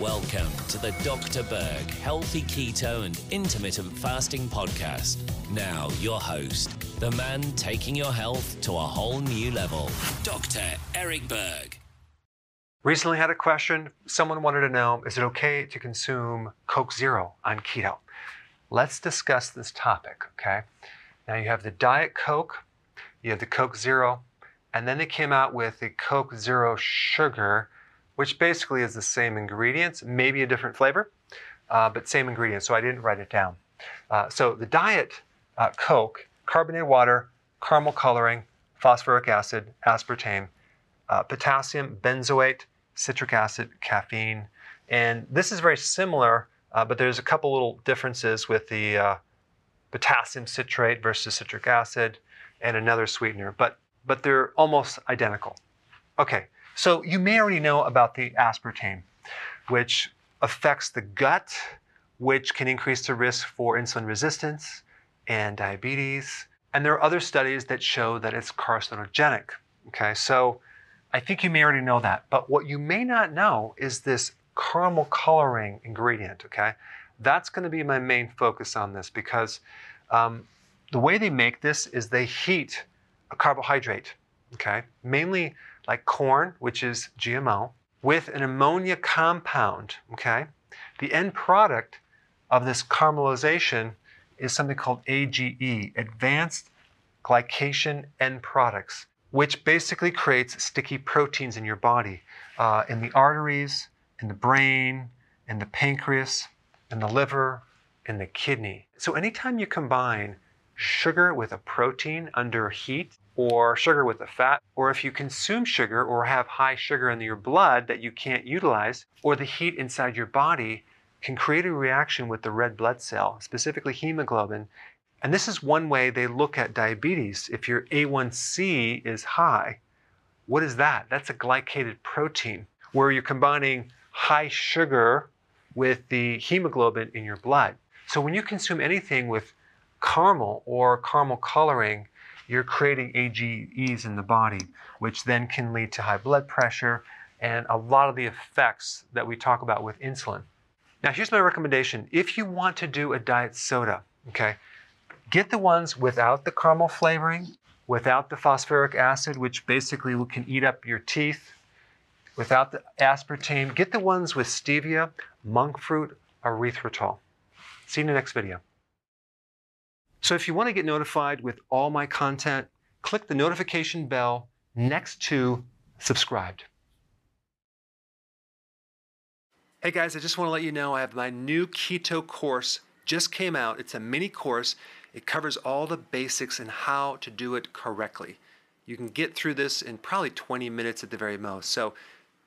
Welcome to the Dr. Berg Healthy Keto and Intermittent Fasting Podcast. Now, your host, the man taking your health to a whole new level, Dr. Eric Berg. Recently had a question. Someone wanted to know is it okay to consume Coke Zero on keto? Let's discuss this topic, okay? Now, you have the Diet Coke, you have the Coke Zero, and then they came out with the Coke Zero Sugar which basically is the same ingredients, maybe a different flavor, uh, but same ingredients. So I didn't write it down. Uh, so the diet uh, Coke, carbonated water, caramel coloring, phosphoric acid, aspartame, uh, potassium, benzoate, citric acid, caffeine. And this is very similar, uh, but there's a couple little differences with the uh, potassium citrate versus citric acid and another sweetener, but, but they're almost identical. Okay, so you may already know about the aspartame, which affects the gut, which can increase the risk for insulin resistance and diabetes. And there are other studies that show that it's carcinogenic. Okay, so I think you may already know that. But what you may not know is this caramel coloring ingredient. Okay, that's going to be my main focus on this because um, the way they make this is they heat a carbohydrate. Okay, mainly like corn, which is GMO, with an ammonia compound, okay? The end product of this caramelization is something called AGE, Advanced Glycation End Products, which basically creates sticky proteins in your body, uh, in the arteries, in the brain, in the pancreas, in the liver, in the kidney. So anytime you combine sugar with a protein under heat, or sugar with a fat, or if you consume sugar or have high sugar in your blood that you can't utilize, or the heat inside your body can create a reaction with the red blood cell, specifically hemoglobin. And this is one way they look at diabetes. If your A1C is high, what is that? That's a glycated protein where you're combining high sugar with the hemoglobin in your blood. So when you consume anything with caramel or caramel coloring, you're creating AGEs in the body, which then can lead to high blood pressure and a lot of the effects that we talk about with insulin. Now, here's my recommendation. If you want to do a diet soda, okay, get the ones without the caramel flavoring, without the phosphoric acid, which basically can eat up your teeth, without the aspartame. Get the ones with stevia, monk fruit, erythritol. See you in the next video. So if you want to get notified with all my content, click the notification bell next to subscribed. Hey guys, I just want to let you know I have my new keto course just came out. It's a mini course. It covers all the basics and how to do it correctly. You can get through this in probably 20 minutes at the very most. So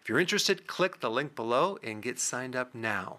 if you're interested, click the link below and get signed up now.